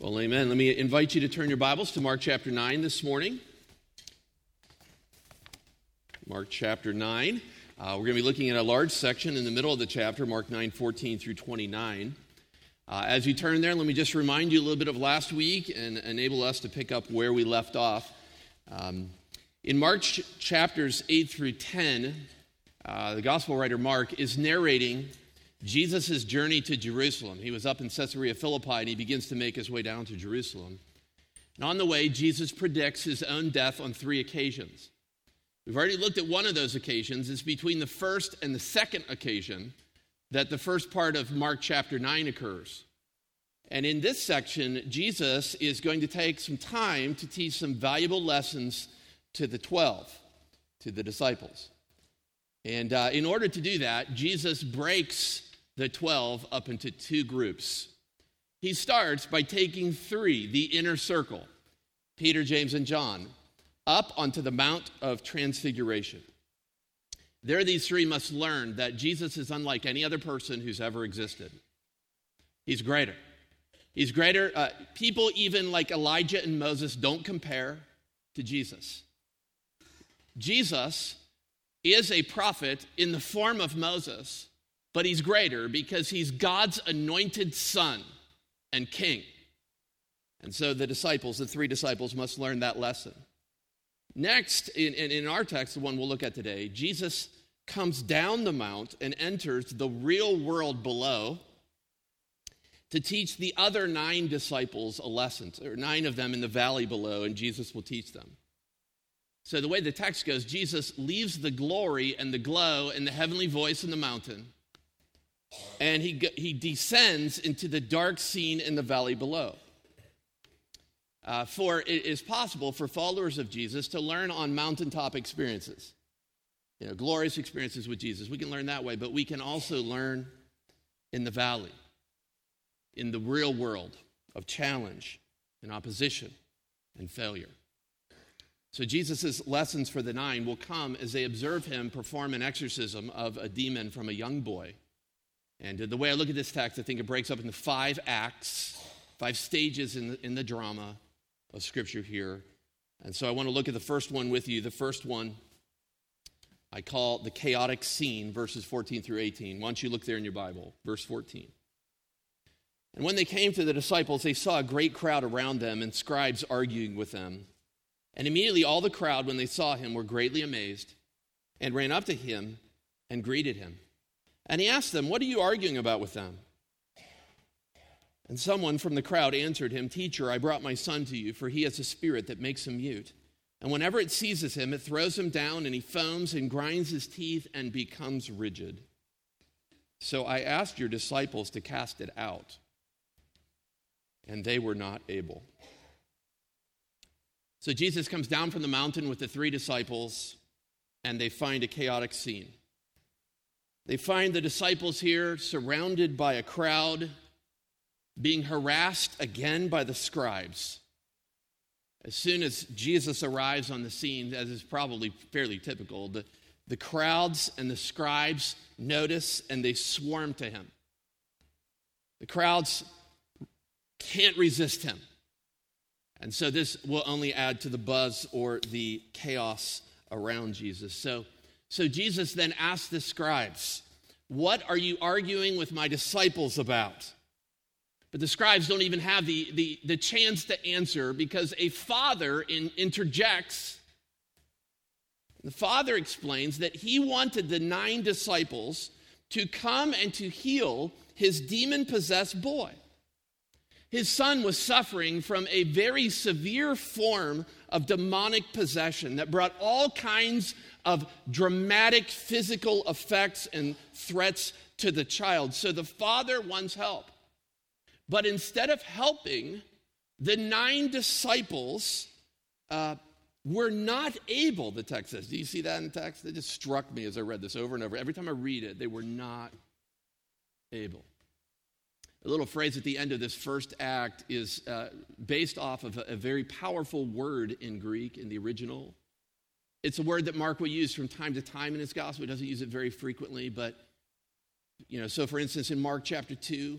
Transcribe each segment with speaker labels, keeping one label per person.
Speaker 1: Well, amen. Let me invite you to turn your Bibles to Mark chapter 9 this morning. Mark chapter 9. Uh, we're going to be looking at a large section in the middle of the chapter, Mark 9 14 through 29. Uh, as you turn there, let me just remind you a little bit of last week and enable us to pick up where we left off. Um, in Mark chapters 8 through 10, uh, the gospel writer Mark is narrating Jesus' journey to Jerusalem. He was up in Caesarea Philippi and he begins to make his way down to Jerusalem. And on the way, Jesus predicts his own death on three occasions. We've already looked at one of those occasions. It's between the first and the second occasion that the first part of Mark chapter 9 occurs. And in this section, Jesus is going to take some time to teach some valuable lessons to the 12, to the disciples. And uh, in order to do that, Jesus breaks the 12 up into two groups. He starts by taking three, the inner circle, Peter, James, and John, up onto the Mount of Transfiguration. There, these three must learn that Jesus is unlike any other person who's ever existed. He's greater. He's greater. Uh, people, even like Elijah and Moses, don't compare to Jesus. Jesus is a prophet in the form of Moses, but he's greater because he's God's anointed son and king. And so the disciples, the three disciples, must learn that lesson. Next, in, in, in, our text, the one we'll look at today, Jesus comes down the mount and enters the real world below to teach the other nine disciples a lesson, or nine of them in the valley below, and Jesus will teach them. So, the way the text goes, Jesus leaves the glory and the glow and the heavenly voice in the mountain and he, he descends into the dark scene in the valley below. Uh, for it is possible for followers of Jesus to learn on mountaintop experiences, you know, glorious experiences with Jesus. We can learn that way, but we can also learn in the valley, in the real world of challenge and opposition and failure. So, Jesus' lessons for the nine will come as they observe him perform an exorcism of a demon from a young boy and uh, the way I look at this text, I think it breaks up into five acts, five stages in the, in the drama of Scripture here. And so I want to look at the first one with you. The first one I call the chaotic scene, verses 14 through 18. Why don't you look there in your Bible? Verse 14. And when they came to the disciples, they saw a great crowd around them and scribes arguing with them. And immediately all the crowd, when they saw him, were greatly amazed and ran up to him and greeted him. And he asked them, What are you arguing about with them? And someone from the crowd answered him, Teacher, I brought my son to you, for he has a spirit that makes him mute. And whenever it seizes him, it throws him down, and he foams and grinds his teeth and becomes rigid. So I asked your disciples to cast it out, and they were not able. So Jesus comes down from the mountain with the three disciples, and they find a chaotic scene. They find the disciples here surrounded by a crowd, being harassed again by the scribes. As soon as Jesus arrives on the scene, as is probably fairly typical, the, the crowds and the scribes notice and they swarm to him. The crowds can't resist him. And so this will only add to the buzz or the chaos around Jesus. So so Jesus then asked the scribes, What are you arguing with my disciples about? But the scribes don't even have the, the, the chance to answer because a father in, interjects. The father explains that he wanted the nine disciples to come and to heal his demon possessed boy. His son was suffering from a very severe form of demonic possession that brought all kinds of dramatic physical effects and threats to the child. So the father wants help. But instead of helping, the nine disciples uh, were not able, the text says. Do you see that in the text? It just struck me as I read this over and over. Every time I read it, they were not able. A little phrase at the end of this first act is uh, based off of a, a very powerful word in Greek in the original. It's a word that Mark will use from time to time in his gospel. He doesn't use it very frequently, but, you know, so for instance, in Mark chapter 2,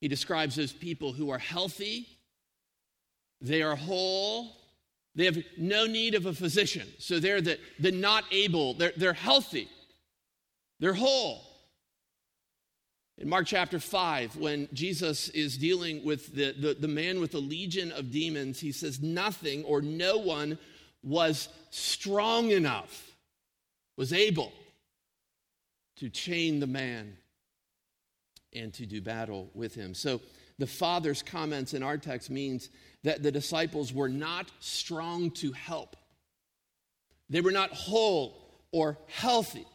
Speaker 1: He describes those people who are healthy, they are whole, they have no need of a physician. So they're the, the not able, they're, they're healthy, they're whole. In Mark chapter 5, when Jesus is dealing with the, the, the, man with the legion of demons, he says, Nothing or no one was strong enough, was able to chain the man and to do battle with him. So the Father's comments in our text means that the disciples were not strong to help. They were not whole or healthy.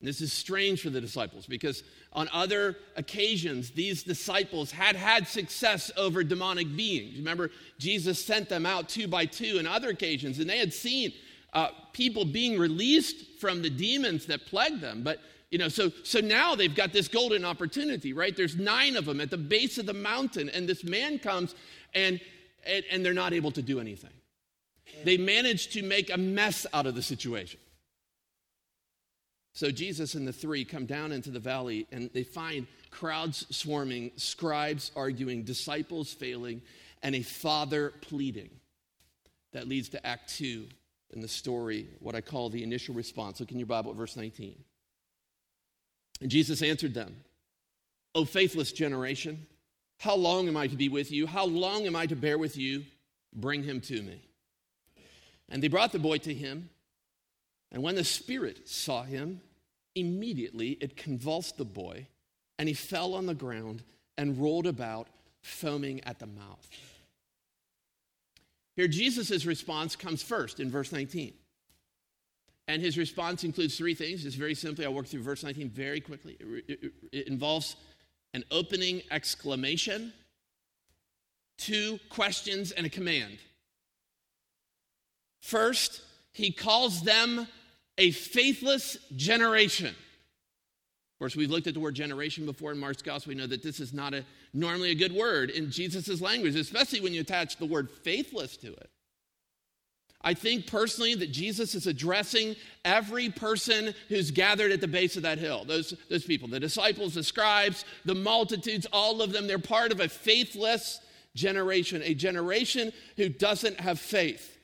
Speaker 1: This is strange for the disciples because on other occasions, these disciples had had success over demonic beings. Remember, Jesus sent them out two by two on other occasions, and they had seen uh, people being released from the demons that plagued them. But you know, so so now they've got this golden opportunity, right? There's nine of them at the base of the mountain, and this man comes, and and, and they're not able to do anything. They manage to make a mess out of the situation. So Jesus and the three come down into the valley, and they find crowds swarming, scribes arguing, disciples failing, and a father pleading. That leads to Act 2 in the story, what I call the initial response. Look in your Bible at verse 19. And Jesus answered them, O faithless generation, how long am I to be with you? How long am I to bear with you? Bring him to me. And they brought the boy to him. And when the Spirit saw him, immediately it convulsed the boy, and he fell on the ground and rolled about, foaming at the mouth. Here, Jesus' response comes first in verse 19. And his response includes three things. Just very simply, I'll work through verse 19 very quickly. It, it, it involves an opening exclamation, two questions, and a command. First, he calls them a faithless generation. Of course, we've looked at the word generation before in Mark's gospel. We know that this is not a, normally a good word in Jesus' language, especially when you attach the word faithless to it. I think personally that Jesus is addressing every person who's gathered at the base of that hill. Those, those people, the disciples, the scribes, the multitudes, all of them, they're part of a faithless generation, a generation who doesn't have faith.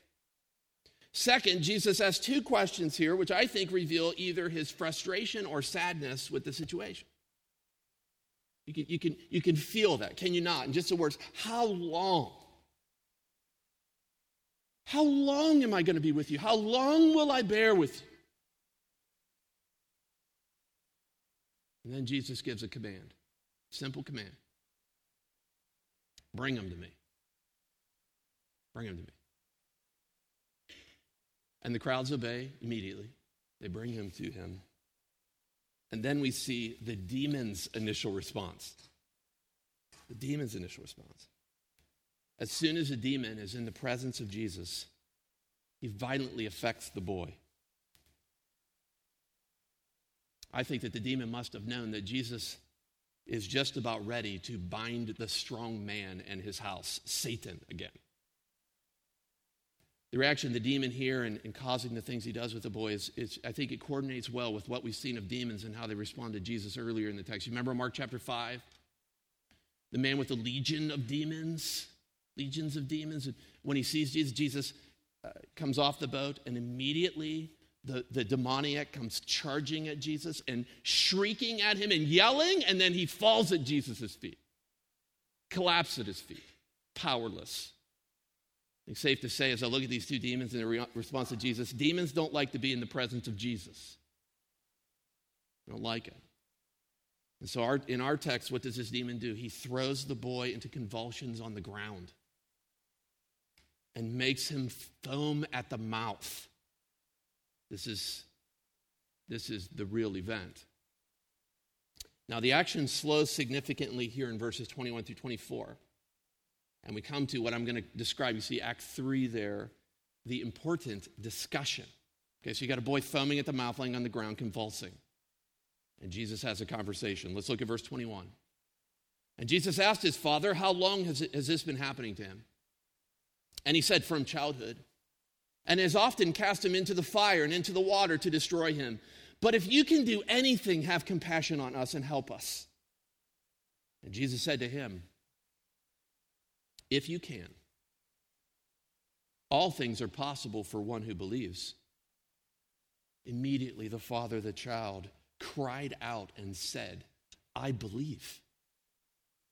Speaker 1: Second, Jesus asks two questions here, which I think reveal either his frustration or sadness with the situation. You can, you can, you can feel that, can you not? In just the words, how long? How long am I going to be with you? How long will I bear with you? And then Jesus gives a command, simple command bring them to me. Bring them to me. And the crowds obey immediately. They bring him to him. And then we see the demon's initial response. The demon's initial response. As soon as a demon is in the presence of Jesus, he violently affects the boy. I think that the demon must have known that Jesus is just about ready to bind the strong man and his house, Satan, again. The reaction of the demon here and, and, causing the things he does with the boy is, is, I think it coordinates well with what we've seen of demons and how they respond to Jesus earlier in the text. You remember Mark chapter 5? The man with the legion of demons? legions of demons. When he sees Jesus, Jesus uh, comes off the boat, and immediately the, the demoniac comes charging at Jesus and shrieking at him and yelling, and then he falls at Jesus' feet, collapses at his feet, powerless. It's safe to say, as I look at these two demons in re- response to Jesus, demons don't like to be in the presence of Jesus. They don't like it. And so, our, in our text, what does this demon do? He throws the boy into convulsions on the ground and makes him foam at the mouth. This is, this is the real event. Now, the action slows significantly here in verses 21 through 24. And we come to what I'm going to describe. You see, Act 3 there, the important discussion. Okay, so you got a boy foaming at the mouth, laying on the ground, convulsing. And Jesus has a conversation. Let's look at verse 21. And Jesus asked his father, How long has, has this been happening to him? And he said, From childhood. And has often cast him into the fire and into the water to destroy him. But if you can do anything, have compassion on us and help us. And Jesus said to him, If you can, all things are possible for one who believes. Immediately, the father the child cried out and said, I believe.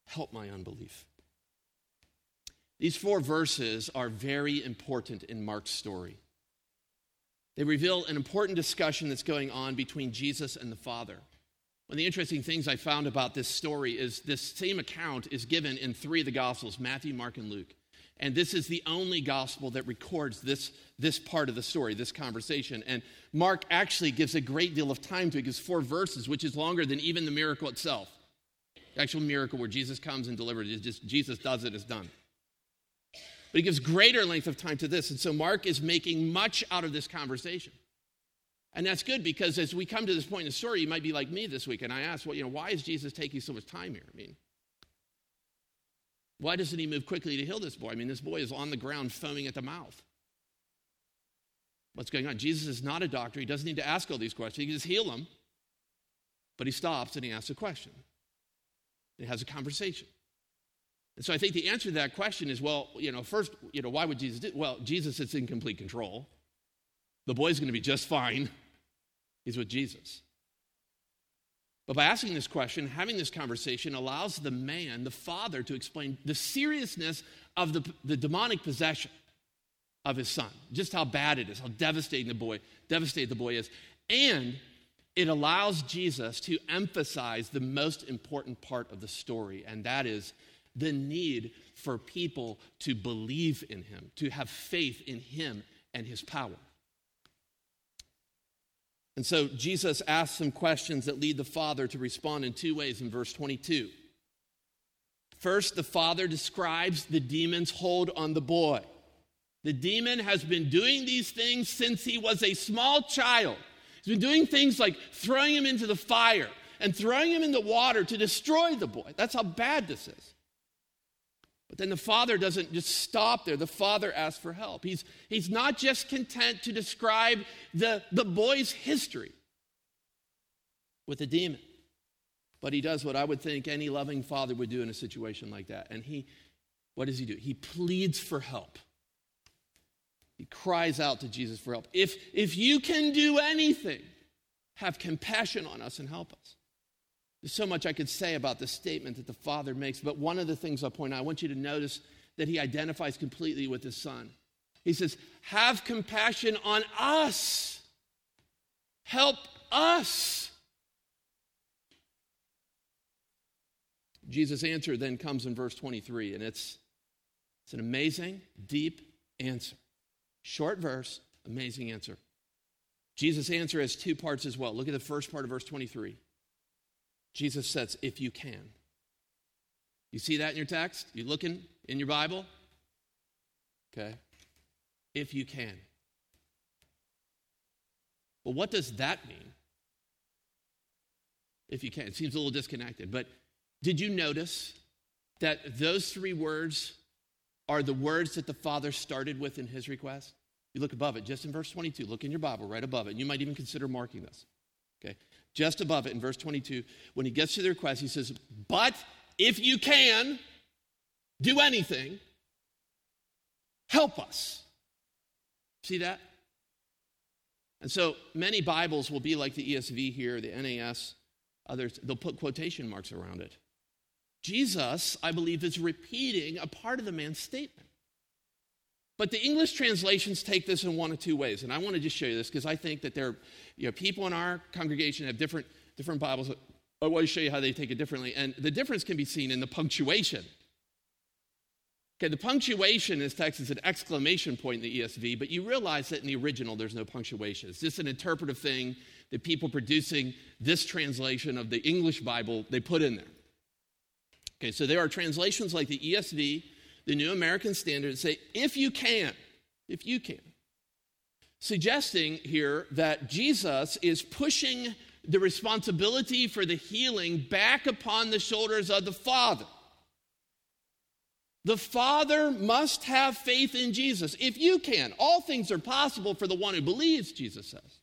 Speaker 1: Help my unbelief. These four verses are very important in Mark's story. They reveal an important discussion that's going on between Jesus and the Father. One of the interesting things I found about this story is this same account is given in three of the Gospels Matthew, Mark, and Luke. And this is the only gospel that records this, this part of the story, this conversation. And Mark actually gives a great deal of time to it. Gives four verses, which is longer than even the miracle itself. The actual miracle where Jesus comes and delivers it, just Jesus does it, it's done. But he gives greater length of time to this. And so Mark is making much out of this conversation. And that's good because as we come to this point in the story, you might be like me this week. And I ask, well, you know, why is Jesus taking so much time here? I mean, why doesn't he move quickly to heal this boy? I mean, this boy is on the ground foaming at the mouth. What's going on? Jesus is not a doctor. He doesn't need to ask all these questions. He can just heal him. But he stops and he asks a question. He has a conversation. And so I think the answer to that question is well, you know, first, you know, why would Jesus do Well, Jesus is in complete control. The boy's going to be just fine. He's with Jesus. But by asking this question, having this conversation allows the man, the father, to explain the seriousness of the, the demonic possession of his son, just how bad it is, how devastating the boy, devastated the boy is. And it allows Jesus to emphasize the most important part of the story, and that is the need for people to believe in him, to have faith in him and his power. And so Jesus asks some questions that lead the Father to respond in two ways in verse 22. First, the Father describes the demon's hold on the boy. The demon has been doing these things since he was a small child. He's been doing things like throwing him into the fire and throwing him in the water to destroy the boy. That's how bad this is. But then the father doesn't just stop there. The father asks for help. He's, he's not just content to describe the, the boy's history with the demon, but he does what I would think any loving father would do in a situation like that. And he, what does he do? He pleads for help. He cries out to Jesus for help. If, if you can do anything, have compassion on us and help us. There's so much I could say about the statement that the Father makes, but one of the things I'll point out, I want you to notice that he identifies completely with his Son. He says, Have compassion on us, help us. Jesus' answer then comes in verse 23, and it's, it's an amazing, deep answer. Short verse, amazing answer. Jesus' answer has two parts as well. Look at the first part of verse 23. Jesus says, if you can. You see that in your text? You looking in your Bible? Okay. If you can. Well, what does that mean? If you can. It seems a little disconnected. But did you notice that those three words are the words that the Father started with in his request? You look above it, just in verse 22. Look in your Bible, right above it. You might even consider marking this. Okay. Just above it in verse 22, when he gets to the request, he says, But if you can do anything, help us. See that? And so many Bibles will be like the ESV here, the NAS, others, they'll put quotation marks around it. Jesus, I believe, is repeating a part of the man's statement. But the English translations take this in one of two ways. And I want to just show you this because I think that there are you know, people in our congregation have different, different Bibles. I want to show you how they take it differently. And the difference can be seen in the punctuation. Okay, the punctuation in this text is an exclamation point in the ESV, but you realize that in the original there's no punctuation. It's just an interpretive thing that people producing this translation of the English Bible, they put in there. Okay, so there are translations like the ESV the New American Standard say, if you can, if you can. Suggesting here that Jesus is pushing the responsibility for the healing back upon the shoulders of the Father. The Father must have faith in Jesus. If you can, all things are possible for the one who believes, Jesus says.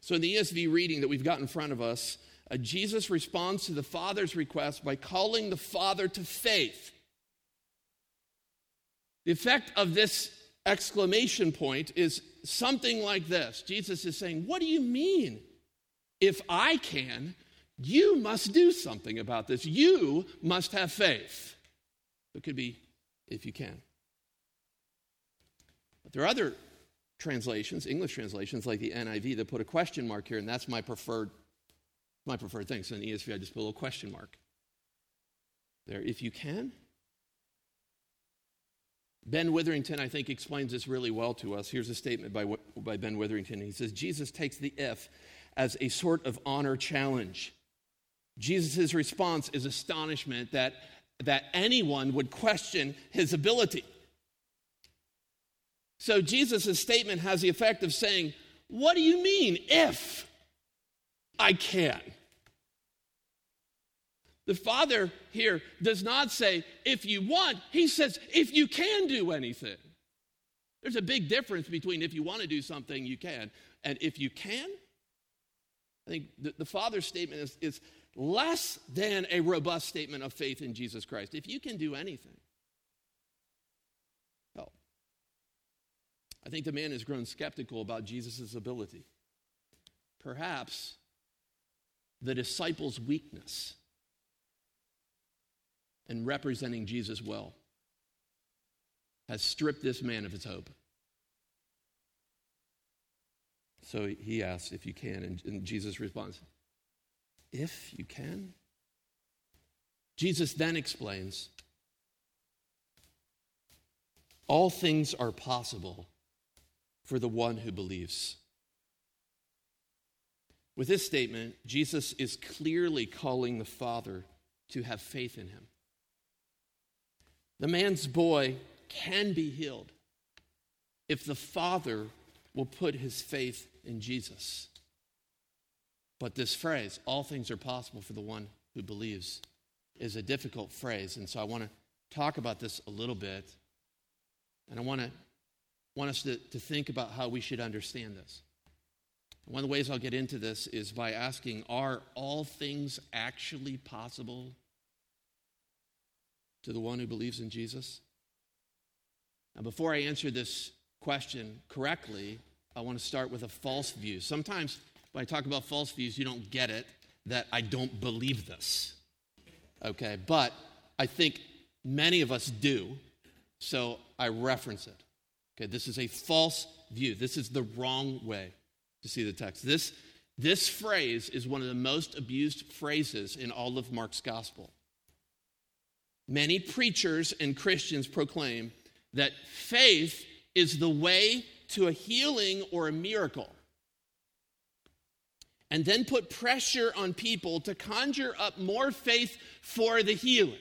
Speaker 1: So, in the ESV reading that we've got in front of us, Uh, Jesus responds to the Father's request by calling the Father to faith. The effect of this exclamation point is something like this Jesus is saying, What do you mean? If I can, you must do something about this. You must have faith. It could be if you can. But there are other translations, English translations like the NIV, that put a question mark here, and that's my preferred, my preferred thing. So in ESV, I just put a little question mark there. If you can. Ben Witherington, I think, explains this really well to us. Here's a statement by, by Ben Witherington. He says, Jesus takes the if as a sort of honor challenge. Jesus' response is astonishment that, that anyone would question his ability. So Jesus' statement has the effect of saying, What do you mean if I can? The Father here does not say, If you want, He says, If you can do anything. There's a big difference between if you want to do something, you can, and if you can. I think the, the Father's statement is, is less than a robust statement of faith in Jesus Christ. If you can do anything, I think the man has grown skeptical about Jesus' ability. Perhaps the disciples' weakness in representing Jesus well has stripped this man of his hope. So he asks if you can, and, and Jesus responds, If you can? Jesus then explains, All things are possible for the one who believes. With this statement, Jesus is clearly calling the Father to have faith in him. The man's boy can be healed if the Father will put his faith in Jesus. But this phrase, all things are possible for the one who believes, is a difficult phrase. And so I want to talk about this a little bit. And I want to want us to, to think about how we should understand this. One of the ways I'll get into this is by asking Are all things actually possible to the one who believes in Jesus? Now, before I answer this question correctly, I want to start with a false view. Sometimes when I talk about false views, you don't get it that I don't believe this. Okay, but I think many of us do, so I reference it. Okay, this is a false view. This is the wrong way to see the text. This, this phrase is one of the most abused phrases in all of Mark's gospel. Many preachers and Christians proclaim that faith is the way to a healing or a miracle. And then put pressure on people to conjure up more faith for the healing.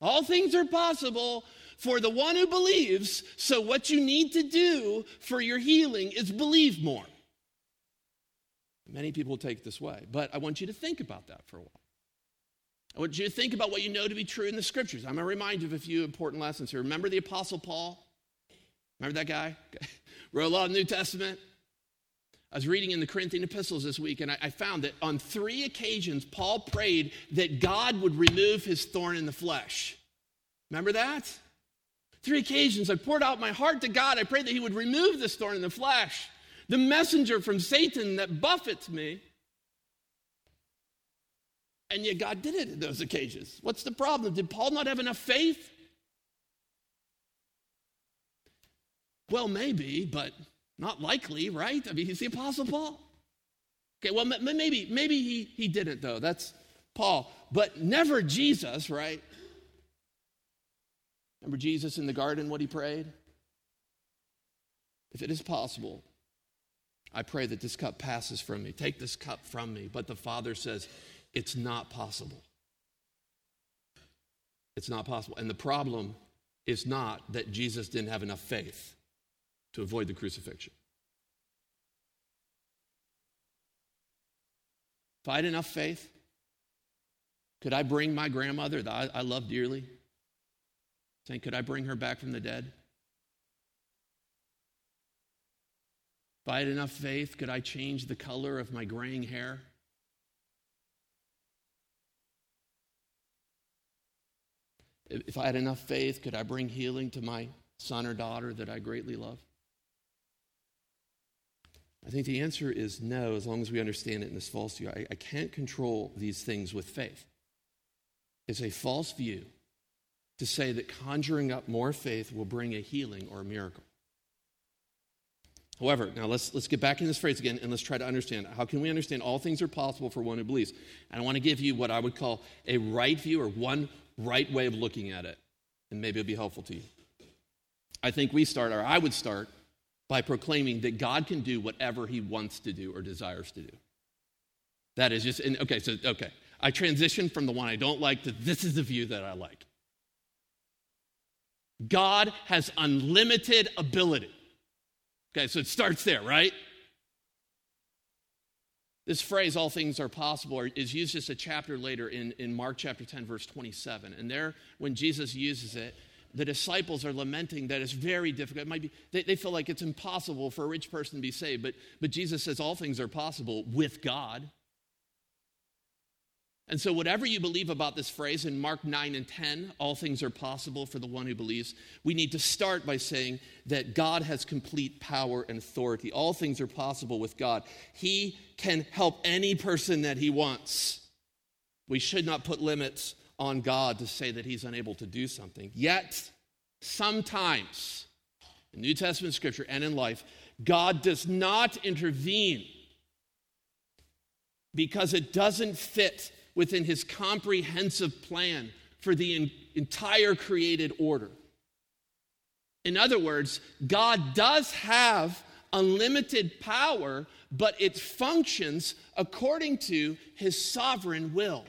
Speaker 1: All things are possible for the one who believes. So, what you need to do for your healing is believe more. Many people take this way, but I want you to think about that for a while. I want you to think about what you know to be true in the scriptures. I'm going to remind you of a few important lessons here. Remember the Apostle Paul? Remember that guy? Wrote a lot of the New Testament. I was reading in the Corinthian epistles this week, and I, I found that on three occasions, Paul prayed that God would remove his thorn in the flesh. Remember that? Three occasions I poured out my heart to God. I prayed that He would remove this thorn in the flesh, the messenger from Satan that buffets me. And yet God did it in those occasions. What's the problem? Did Paul not have enough faith? Well, maybe, but not likely, right? I mean, he's the Apostle Paul. Okay, well, maybe, maybe he, he didn't, though. That's Paul. But never Jesus, right? Remember Jesus in the garden, what he prayed? If it is possible, I pray that this cup passes from me. Take this cup from me. But the Father says, it's not possible. It's not possible. And the problem is not that Jesus didn't have enough faith to avoid the crucifixion. If I had enough faith, could I bring my grandmother that I, I love dearly saying, Could I bring her back from the dead? If I had enough faith, could I change the color of my graying hair? If I had enough faith, could I bring healing to my son or daughter that I greatly love? I think the answer is no, as long as we understand it in this false view. I, I can't control these things with faith. It's a false view to say that conjuring up more faith will bring a healing or a miracle. However, now let's, let's get back in this phrase again and let's try to understand how can we understand all things are possible for one who believes? And I want to give you what I would call a right view or one right way of looking at it, and maybe it'll be helpful to you. I think we start, or I would start, by proclaiming that God can do whatever he wants to do or desires to do. That is just, and okay, so, okay. I transition from the one I don't like to this is the view that I like. God has unlimited ability. Okay, so it starts there, right? This phrase, all things are possible, is used just a chapter later in, in Mark chapter 10, verse 27. And there, when Jesus uses it, the disciples are lamenting that it's very difficult. It might be, they, they feel like it's impossible for a rich person to be saved, but, but Jesus says all things are possible with God. And so, whatever you believe about this phrase in Mark 9 and 10, all things are possible for the one who believes, we need to start by saying that God has complete power and authority. All things are possible with God. He can help any person that he wants. We should not put limits on God to say that he's unable to do something. Yet, sometimes, in New Testament scripture and in life, God does not intervene because it doesn't fit within his comprehensive plan for the entire created order. In other words, God does have unlimited power, but it functions according to his sovereign will.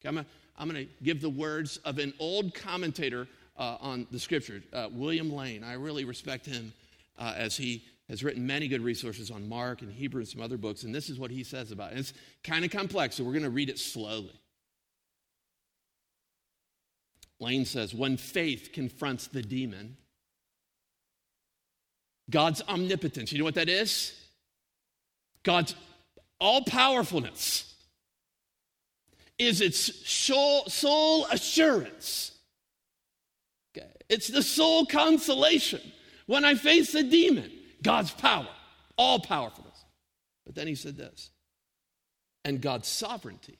Speaker 1: Okay, I'm, gonna, to give the words of an old commentator uh, on the scripture, uh, William Lane. I really respect him uh, as he has written many good resources on Mark and Hebrew and some other books, and this is what he says about it. And it's kind of complex, so we're going to read it slowly. Lane says, when faith confronts the demon, God's omnipotence, you know what that is? God's all powerfulness is its sole, sole assurance. Okay. It's the sole consolation when I face a demon. God's power, all powerfulness. But then he said this and God's sovereignty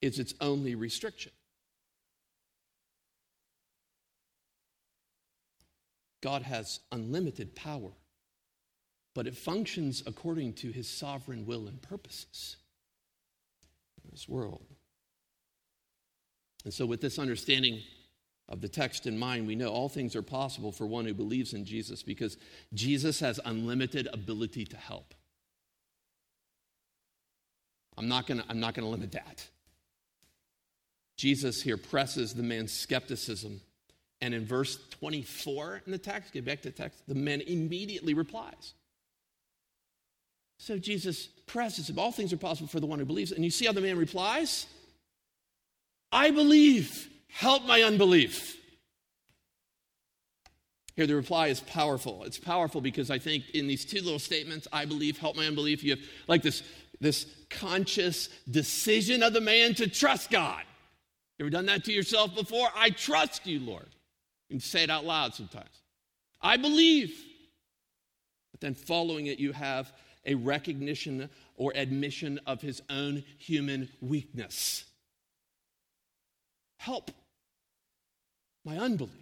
Speaker 1: is its only restriction. God has unlimited power, but it functions according to his sovereign will and purposes in this world. And so, with this understanding, of the text in mind, we know all things are possible for one who believes in Jesus because Jesus has unlimited ability to help. I'm not going to limit that. Jesus here presses the man's skepticism. And in verse 24 in the text, get back to the text, the man immediately replies. So Jesus presses him. All things are possible for the one who believes. And you see how the man replies? I believe. Help my unbelief. Here, the reply is powerful. It's powerful because I think in these two little statements, I believe, help my unbelief, you have like this, this conscious decision of the man to trust God. You ever done that to yourself before? I trust you, Lord. You can say it out loud sometimes. I believe. But then following it, you have a recognition or admission of his own human weakness. Help my unbelief.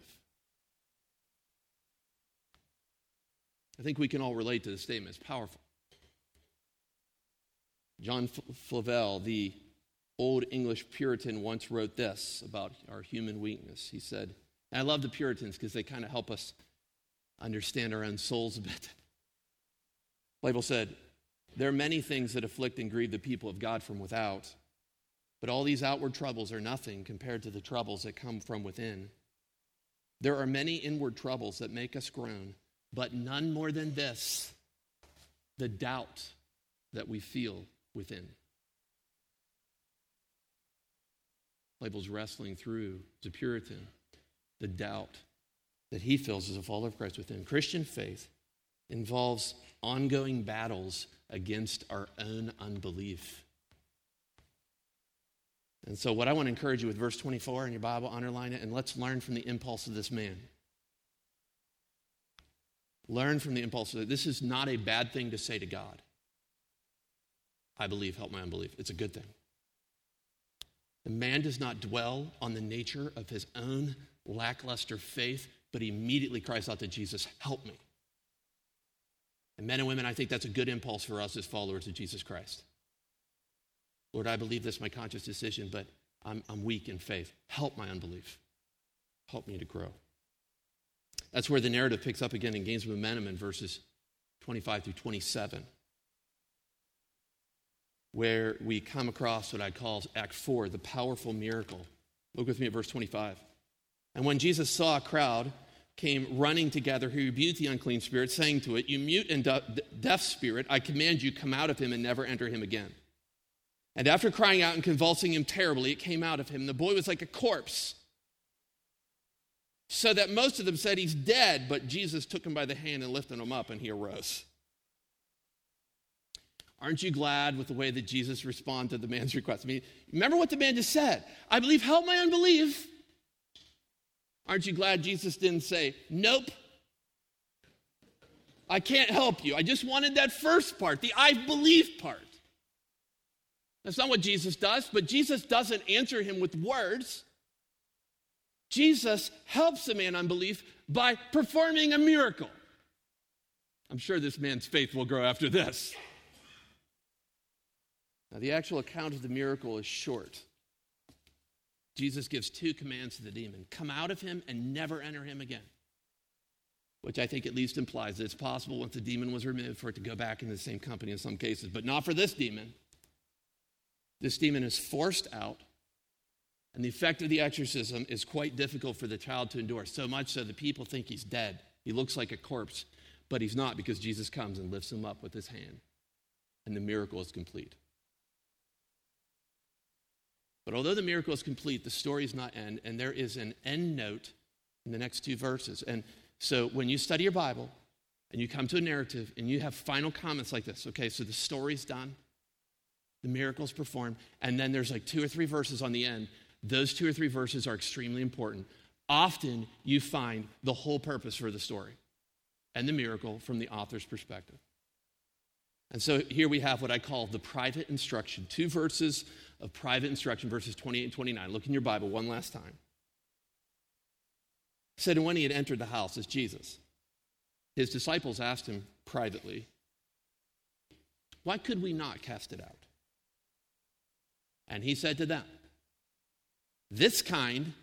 Speaker 1: I think we can all relate to this statement. It's powerful. John Flavel, the old English Puritan, once wrote this about our human weakness. He said, I love the Puritans because they kind of help us understand our own souls a bit. Flavel said, There are many things that afflict and grieve the people of God from without, but all these outward troubles are nothing compared to the troubles that come from within. There are many inward troubles that make us groan, but none more than this the doubt that we feel within. Flavel's wrestling through the Puritan, the doubt that he feels as a follower of Christ within. Christian faith involves ongoing battles against our own unbelief. And so, what I want to encourage you with verse 24 in your Bible, underline it, and let's learn from the impulse of this man. Learn from the impulse of this is not a bad thing to say to God. I believe, help my unbelief. It's a good thing. The man does not dwell on the nature of his own lackluster faith, but he immediately cries out to Jesus, Help me. And men and women, I think that's a good impulse for us as followers of Jesus Christ. Lord, I believe this, my conscious decision, but I'm, I'm weak in faith. Help my unbelief. Help me to grow. That's where the narrative picks up again and gains momentum in verses 25 through 27, where we come across what I call Act 4, the powerful miracle. Look with me at verse 25. And when Jesus saw a crowd came running together, he rebuked the unclean spirit, saying to it, You mute and deaf spirit, I command you, come out of him and never enter him again. And after crying out and convulsing him terribly, it came out of him. The boy was like a corpse. So that most of them said he's dead, but Jesus took him by the hand and lifted him up, and he arose. Aren't you glad with the way that Jesus responded to the man's request? I mean, remember what the man just said I believe, help my unbelief. Aren't you glad Jesus didn't say, nope, I can't help you. I just wanted that first part, the I believe part. That's not what Jesus does, but Jesus doesn't answer him with words. Jesus helps a man unbelief by performing a miracle. I'm sure this man's faith will grow after this. Now, the actual account of the miracle is short. Jesus gives two commands to the demon come out of him and never enter him again. Which I think at least implies that it's possible once the demon was removed for it to go back into the same company in some cases, but not for this demon. This demon is forced out, and the effect of the exorcism is quite difficult for the child to endure. So much so that people think he's dead. He looks like a corpse, but he's not because Jesus comes and lifts him up with his hand, and the miracle is complete. But although the miracle is complete, the story is not end, and there is an end note in the next two verses. And so when you study your Bible and you come to a narrative and you have final comments like this, okay, so the story's done, the miracle's performed, and then there's like two or three verses on the end. Those two or three verses are extremely important. Often you find the whole purpose for the story and the miracle from the author's perspective. And so here we have what I call the private instruction. Two verses of private instruction, verses 28 and 29. Look in your Bible one last time. It said, And when he had entered the house as Jesus, his disciples asked him privately, Why could we not cast it out? And he said to them, This kind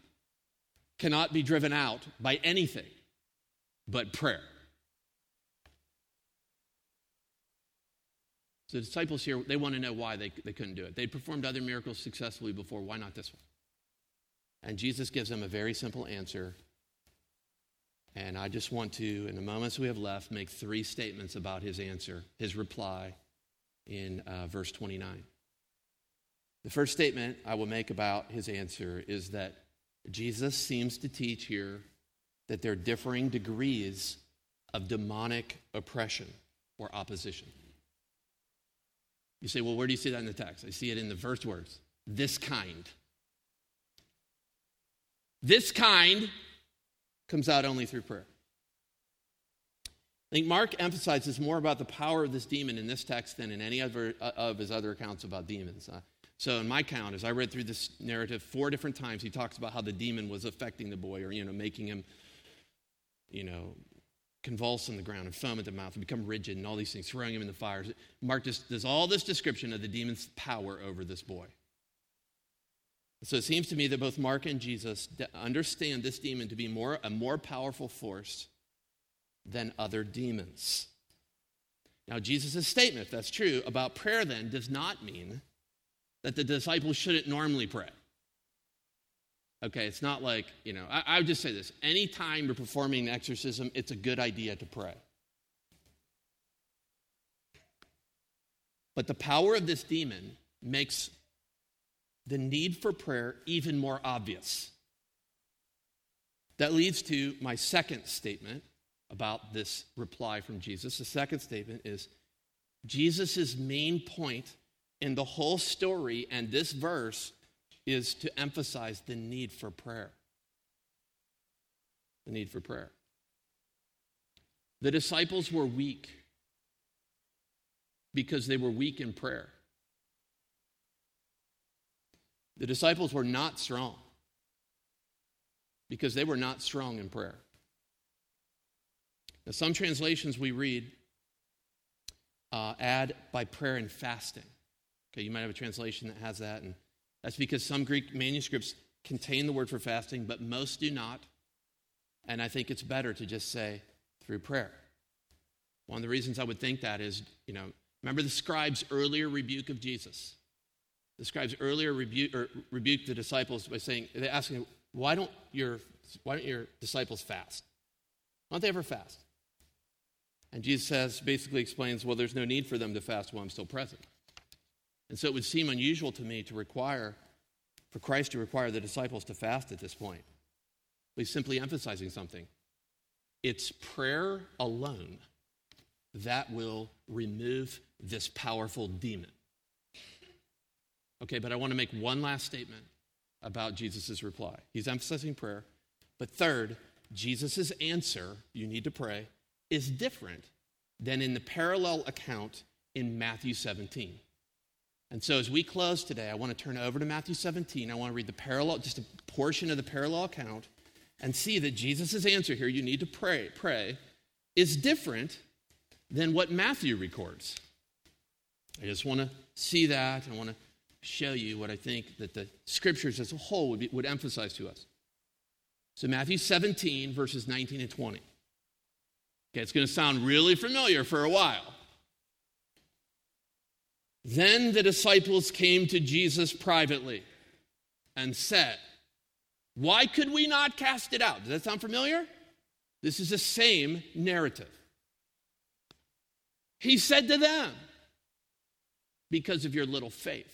Speaker 1: cannot be driven out by anything but prayer. So the disciples here, they want to know why they, they couldn't do it. They'd performed other miracles successfully before. Why not this one? And Jesus gives them a very simple answer. And I just want to, in the moments we have left, make three statements about his answer, his reply in uh, verse 29. The first statement I will make about his answer is that Jesus seems to teach here that there are differing degrees of demonic oppression or opposition. You say, well, where do you see that in the text? I see it in the first words this kind. This kind comes out only through prayer. I think Mark emphasizes more about the power of this demon in this text than in any other uh, of his other accounts about demons. So, in my count, as I read through this narrative four different times, he talks about how the demon was affecting the boy, or you know, making him, you know, convulse on the ground and foam at the mouth and become rigid and all these things, throwing him in the fires. Mark just does all this description of the demon's power over this boy. So it seems to me that both Mark and Jesus understand this demon to be more a more powerful force than other demons. Now, Jesus' statement, if that's true, about prayer then does not mean that the disciples shouldn't normally pray. Okay, it's not like, you know, I, I would just say this anytime you're performing an exorcism, it's a good idea to pray. But the power of this demon makes the need for prayer even more obvious. That leads to my second statement about this reply from Jesus. The second statement is Jesus' main point in the whole story and this verse is to emphasize the need for prayer. The need for prayer. The disciples were weak because they were weak in prayer. The disciples were not strong because they were not strong in prayer. Now, some translations we read uh, add by prayer and fasting. Okay, you might have a translation that has that, and that's because some Greek manuscripts contain the word for fasting, but most do not. And I think it's better to just say through prayer. One of the reasons I would think that is, you know, remember the scribes' earlier rebuke of Jesus. The scribes earlier rebuke, or rebuked the disciples by saying, they asking, why don't your why don't your disciples fast? Why don't they ever fast? And Jesus says, basically explains, well, there's no need for them to fast while I'm still present. And so it would seem unusual to me to require, for Christ to require the disciples to fast at this point. But he's simply emphasizing something. It's prayer alone that will remove this powerful demon. Okay, but I want to make one last statement about Jesus' reply. He's emphasizing prayer. But third, Jesus' answer, you need to pray, is different than in the parallel account in Matthew 17. And so as we close today, I want to turn over to Matthew 17. I want to read the parallel, just a portion of the parallel account, and see that Jesus' answer here, you need to pray, pray, is different than what Matthew records. I just want to see that. I want to show you what I think that the scriptures as a whole would, be, would emphasize to us. So, Matthew 17, verses 19 and 20. Okay, it's going to sound really familiar for a while. Then the disciples came to Jesus privately and said, Why could we not cast it out? Does that sound familiar? This is the same narrative. He said to them, Because of your little faith.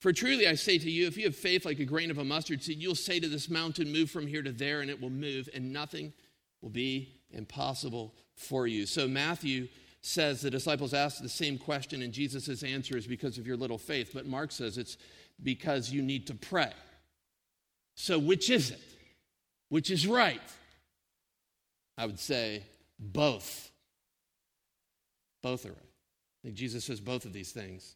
Speaker 1: For truly I say to you, if you have faith like a grain of a mustard seed, you'll say to this mountain, Move from here to there, and it will move, and nothing will be impossible for you. So Matthew says the disciples asked the same question, and Jesus' answer is because of your little faith. But Mark says it's because you need to pray. So which is it? Which is right? I would say both. Both are right. I think Jesus says both of these things.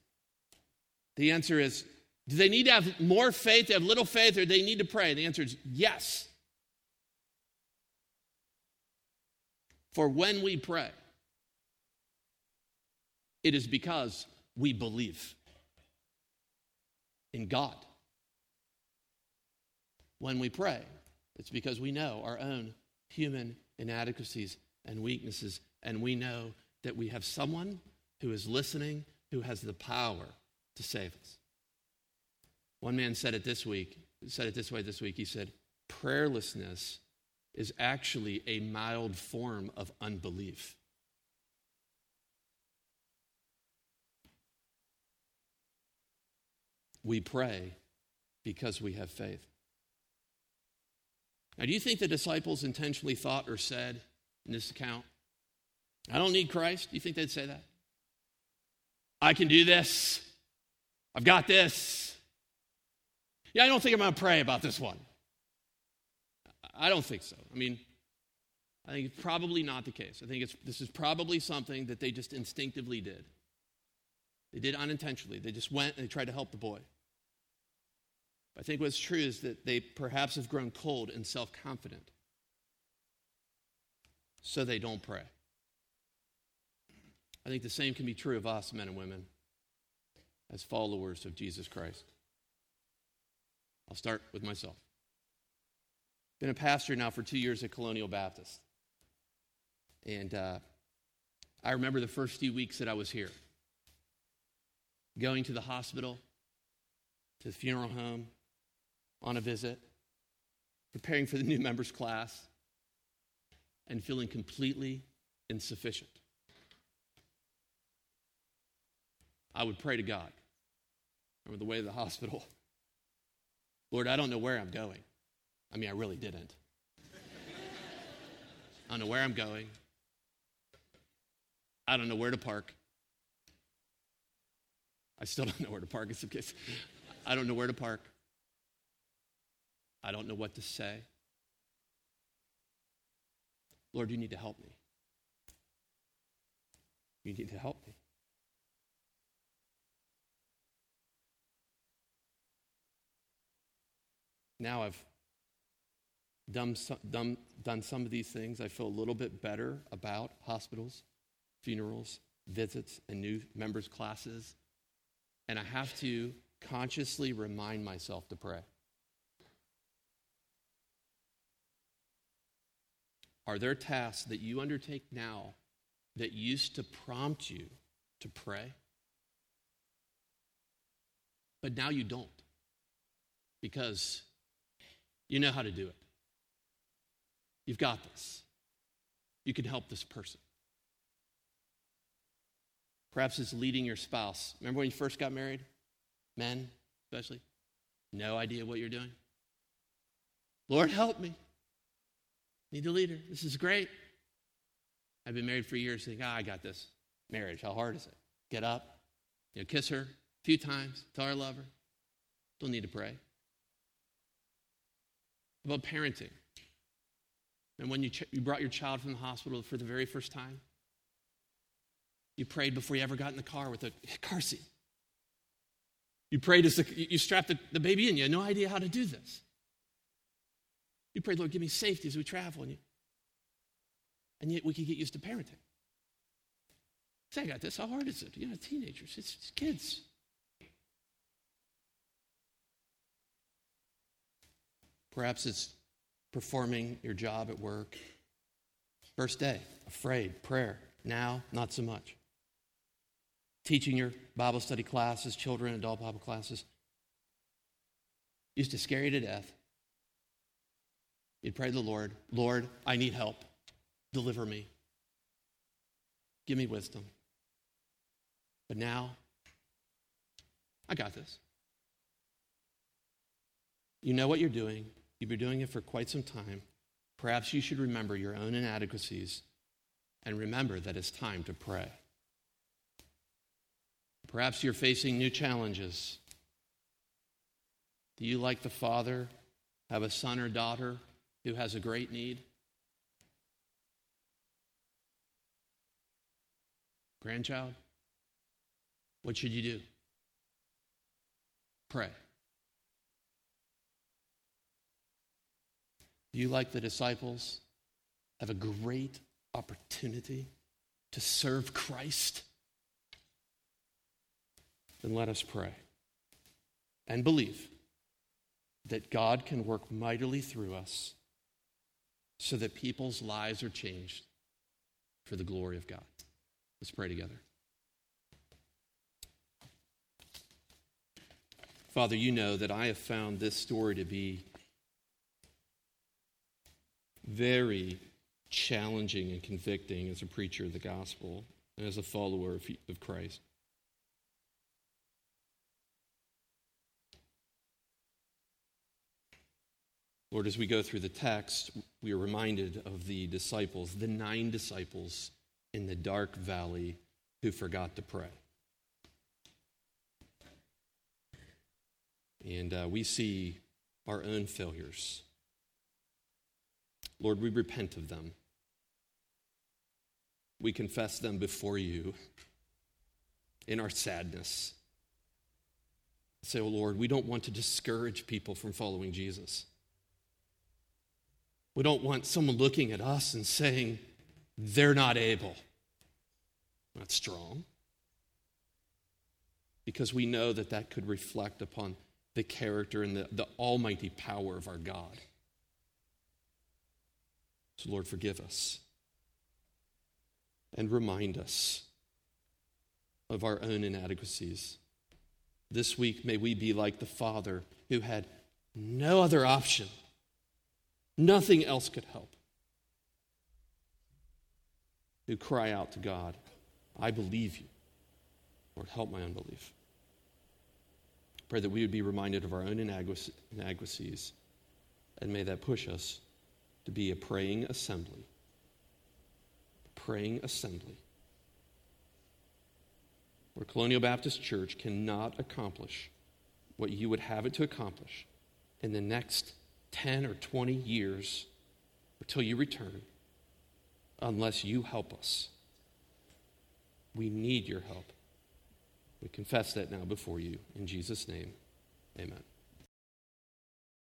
Speaker 1: The answer is do they need to have more faith, they have little faith, or they need to pray? The answer is yes. For when we pray, it is because we believe in God. When we pray, it's because we know our own human inadequacies and weaknesses, and we know that we have someone who is listening who has the power to save us. One man said it this week, said it this way this week. He said, Prayerlessness is actually a mild form of unbelief. We pray because we have faith. Now, do you think the disciples intentionally thought or said in this account, I don't need Christ? Do you think they'd say that? I can do this. I've got this. Yeah, I don't think I'm going to pray about this one. I don't think so. I mean, I think it's probably not the case. I think it's, this is probably something that they just instinctively did. They did unintentionally. They just went and they tried to help the boy. I think what's true is that they perhaps have grown cold and self confident. So they don't pray. I think the same can be true of us, men and women as followers of Jesus Christ. I'll start with myself. Been a pastor now for two years at Colonial Baptist. And uh, I remember the first few weeks that I was here going to the hospital, to the funeral home, on a visit, preparing for the new members class, and feeling completely insufficient. I would pray to God. Remember the way to the hospital. Lord, I don't know where I'm going. I mean, I really didn't. I don't know where I'm going. I don't know where to park. I still don't know where to park. It's okay. I don't know where to park. I don't know what to say. Lord, you need to help me. You need to help me. Now I've done some, done, done some of these things. I feel a little bit better about hospitals, funerals, visits, and new members' classes. And I have to consciously remind myself to pray. Are there tasks that you undertake now that used to prompt you to pray? But now you don't because you know how to do it. You've got this. You can help this person. Perhaps it's leading your spouse. Remember when you first got married? Men, especially? No idea what you're doing. Lord, help me. Need a leader. This is great. I've been married for years, thinking, ah, I got this. Marriage, how hard is it? Get up, you know, kiss her a few times, tell her I love her. Don't need to pray. About parenting. And when you, ch- you brought your child from the hospital for the very first time, you prayed before you ever got in the car with a car seat. You prayed as the, you strapped the, the baby in. You had no idea how to do this. You prayed, Lord, give me safety as we travel. And, you, and yet we can get used to parenting. Say, I got this. How hard is it? You know, teenagers, it's, it's kids. Perhaps it's performing your job at work. First day, afraid, prayer. Now, not so much. Teaching your Bible study classes, children, adult Bible classes. Used to scare you to death. You'd pray to the Lord, Lord, I need help. Deliver me. Give me wisdom. But now, I got this. You know what you're doing. You've been doing it for quite some time. Perhaps you should remember your own inadequacies and remember that it's time to pray. Perhaps you're facing new challenges. Do you, like the father, have a son or daughter who has a great need? Grandchild? What should you do? Pray. you, like the disciples, have a great opportunity to serve Christ? Then let us pray and believe that God can work mightily through us so that people's lives are changed for the glory of God. Let's pray together. Father, you know that I have found this story to be very challenging and convicting as a preacher of the gospel and as a follower of, Christ. Lord, as we go through the text, we are reminded of the disciples, the nine disciples in the dark valley who forgot to pray. And uh, we see our own failures Lord, we repent of them. We confess them before you in our sadness. Say, oh Lord, we don't want to discourage people from following Jesus. We don't want someone looking at us and saying, they're not able. Not strong. Because we know that that could reflect upon the character and the, the almighty power of our God. So, Lord, forgive us and remind us of our own inadequacies. This week, may we be like the Father who had no other option, nothing else could help, who cry out to God, I believe you. Lord, help my unbelief. Pray that we would be reminded of our own inadequacies, and may that push us to be a praying assembly. Praying assembly. Where Colonial Baptist Church cannot accomplish what you would have it to accomplish in the next 10 or 20 years until you return unless you help us. We need your help. We confess that now before you. In Jesus' name, amen.